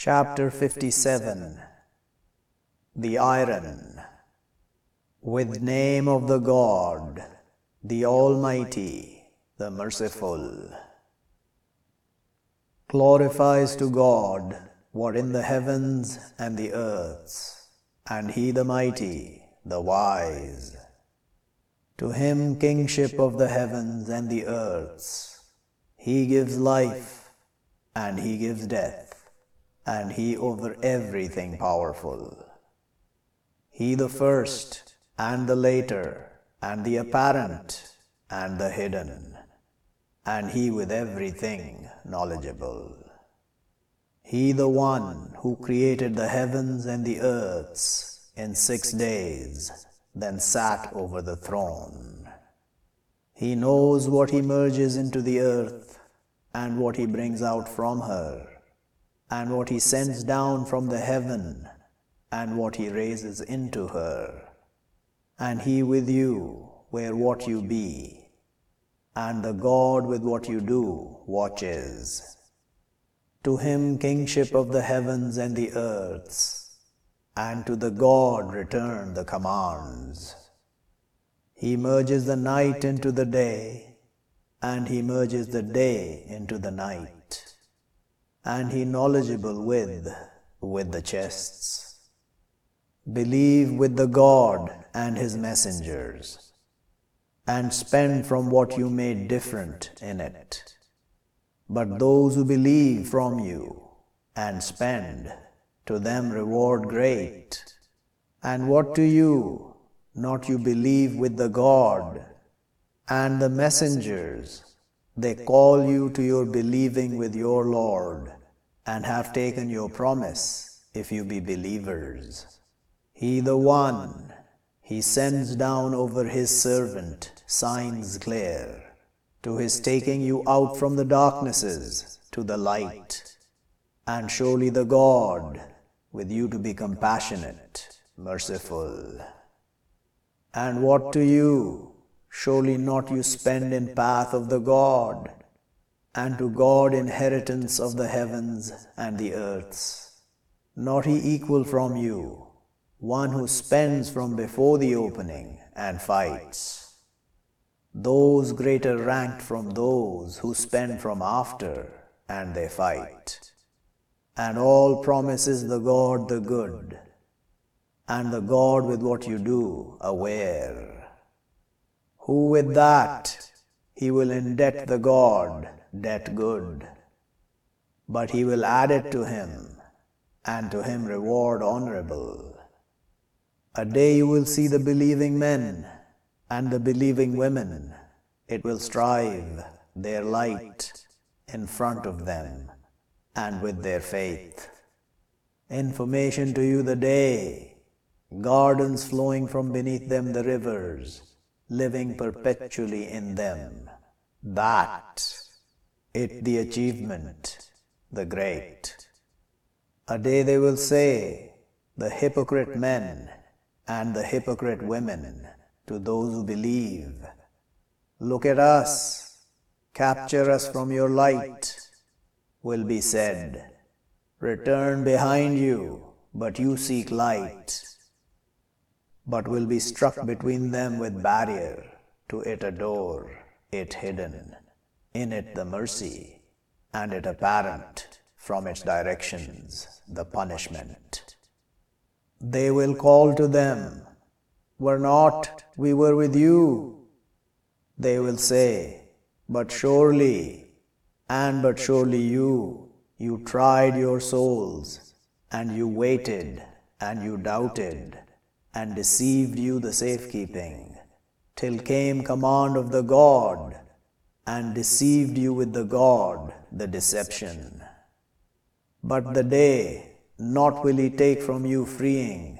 Chapter 57 The Iron With name of the God, the Almighty, the Merciful. Glorifies to God what in the heavens and the earths, and He the Mighty, the Wise. To Him kingship of the heavens and the earths. He gives life, and He gives death, and He over everything powerful. He the first, and the later, and the apparent, and the hidden, and He with everything knowledgeable. He the one who created the heavens and the earths in six days, then sat over the throne. He knows what he merges into the earth, and what he brings out from her, and what he sends down from the heaven, and what he raises into her. And he with you, where what you be, and the God with what you do watches. To him kingship of the heavens and the earths, and to the God return the commands. He merges the night into the day, and he merges the day into the night, and he knowledgeable with, with the chests. Believe with the God and his messengers, and spend from what you made different in it. But those who believe from you and spend, to them reward great. And what to you, not you believe with the God and the messengers, they call you to your believing with your Lord, and have taken your promise, if you be believers. He the one, he sends down over his servant signs clear, to his taking you out from the darknesses to the light. And surely the God, with you to be compassionate, merciful. And what to you? Surely not you spend in path of the God, and to God inheritance of the heavens and the earths. Not he equal from you, one who spends from before the opening and fights. Those greater ranked from those who spend from after and they fight. And all promises the God the good, and the God with what you do aware. Who with that he will indebt the God debt good, but he will add it to him, and to him reward honorable. A day you will see the believing men and the believing women, it will strive their light in front of them and with their faith. Information to you the day, gardens flowing from beneath them the rivers, living perpetually in them. That, it the achievement, the great. A day they will say, the hypocrite men and the hypocrite women, to those who believe, Look at us, capture us from your light, will be said. Return behind you, but you seek light, but will be struck between them with barrier, to it a door, it hidden, in it the mercy, and it apparent from its directions the punishment. They will call to them, Were not we were with you? They will say, But surely, and but surely you, you tried your souls, and you waited, and you doubted, and deceived you the safekeeping, till came command of the God, and deceived you with the God, the deception. But the day not will he take from you freeing,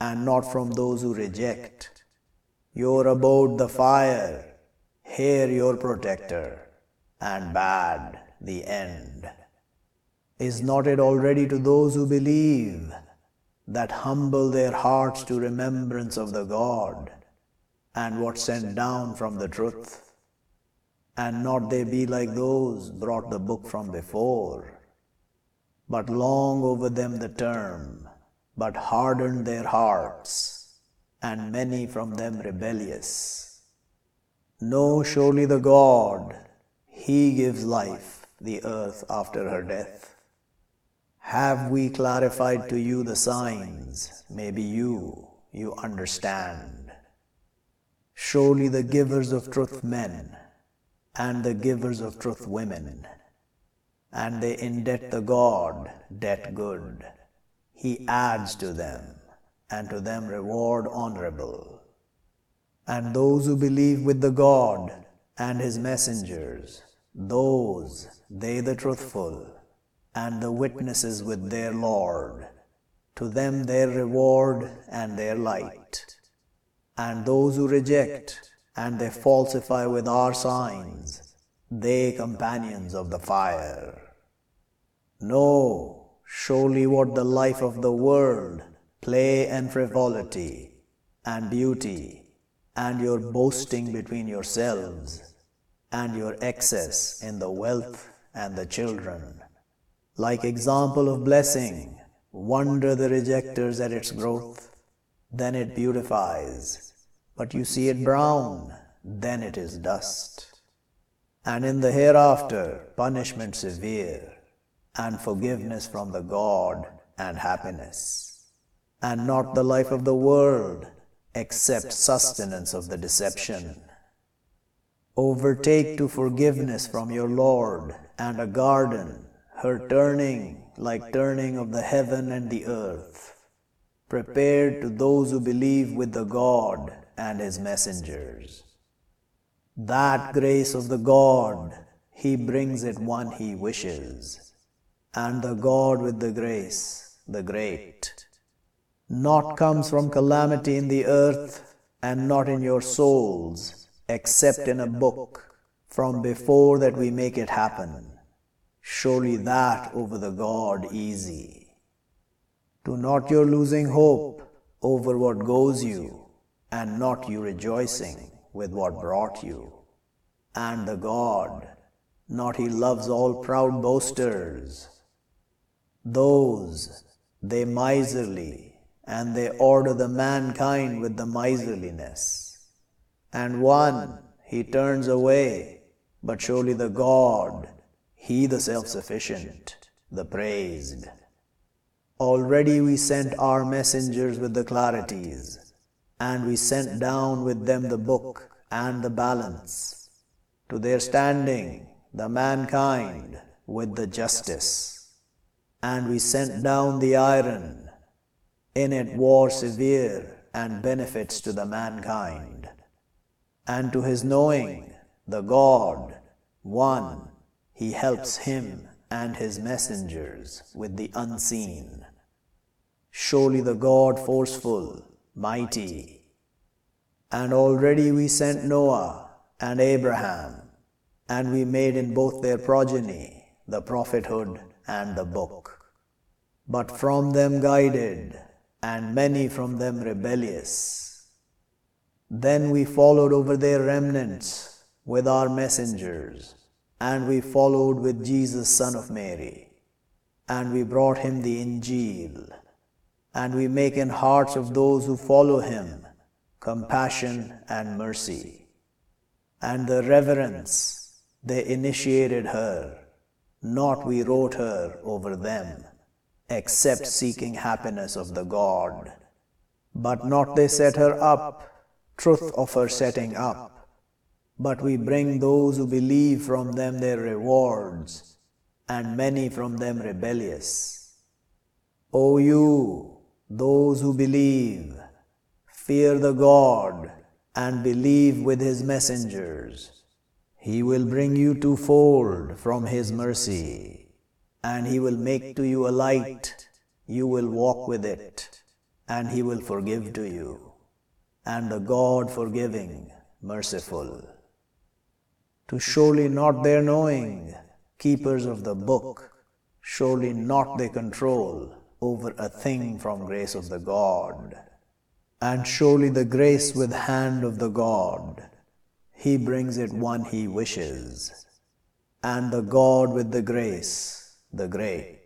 and not from those who reject. Your abode the fire, here your protector, and bad the end. Is not it already to those who believe, that humble their hearts to remembrance of the God, and what sent down from the truth? And not they be like those brought the book from before? but long over them the term, but hardened their hearts, and many from them rebellious. Know surely the God, He gives life, the earth after her death. Have we clarified to you the signs? Maybe you, you understand. Surely the givers of truth men, and the givers of truth women, and they indebt the God debt good. He adds to them, and to them reward honorable. And those who believe with the God and his messengers, those, they the truthful, and the witnesses with their Lord, to them their reward and their light. And those who reject and they falsify with our signs, they companions of the fire. Know surely what the life of the world, play and frivolity, and beauty, and your boasting between yourselves, and your excess in the wealth and the children. Like example of blessing, wonder the rejectors at its growth, then it beautifies, but you see it brown, then it is dust. And in the hereafter, punishment severe, and forgiveness from the God and happiness, and not the life of the world, except sustenance of the deception. Overtake to forgiveness from your Lord and a garden, her turning like turning of the heaven and the earth, prepared to those who believe with the God and his messengers. That grace of the God, he brings it one he wishes, and the God with the grace, the great. Not comes from calamity in the earth, and not in your souls, except in a book, from before that we make it happen. Surely that over the God easy. Do not your losing hope over what goes you, and not you rejoicing with what brought you. And the God, not he loves all proud boasters. Those, they miserly, and they order the mankind with the miserliness. And one, he turns away, but surely the God, he the self-sufficient, the praised. Already we sent our messengers with the clarities, and we sent down with them the book and the balance. To their standing, the mankind with the justice. And we sent down the iron, in it war severe and benefits to the mankind. And to his knowing, the God, one, he helps him and his messengers with the unseen. Surely the God forceful, mighty. And already we sent Noah and Abraham, and we made in both their progeny the prophethood and the book. But from them guided, and many from them rebellious. Then we followed over their remnants with our messengers and we followed with Jesus, son of Mary, and we brought him the Injil, and we make in hearts of those who follow him compassion and mercy. And the reverence, they initiated her, not we wrote her over them, except seeking happiness of the God. But not they set her up, truth of her setting up but we bring those who believe from them their rewards, and many from them rebellious. O you, those who believe, fear the God and believe with his messengers. He will bring you twofold from his mercy, and he will make to you a light. You will walk with it, and he will forgive to you. And the God forgiving, merciful to surely not their knowing, keepers of the book, surely not they control over a thing from grace of the God. And surely the grace with hand of the God, he brings it one he wishes, and the God with the grace, the great.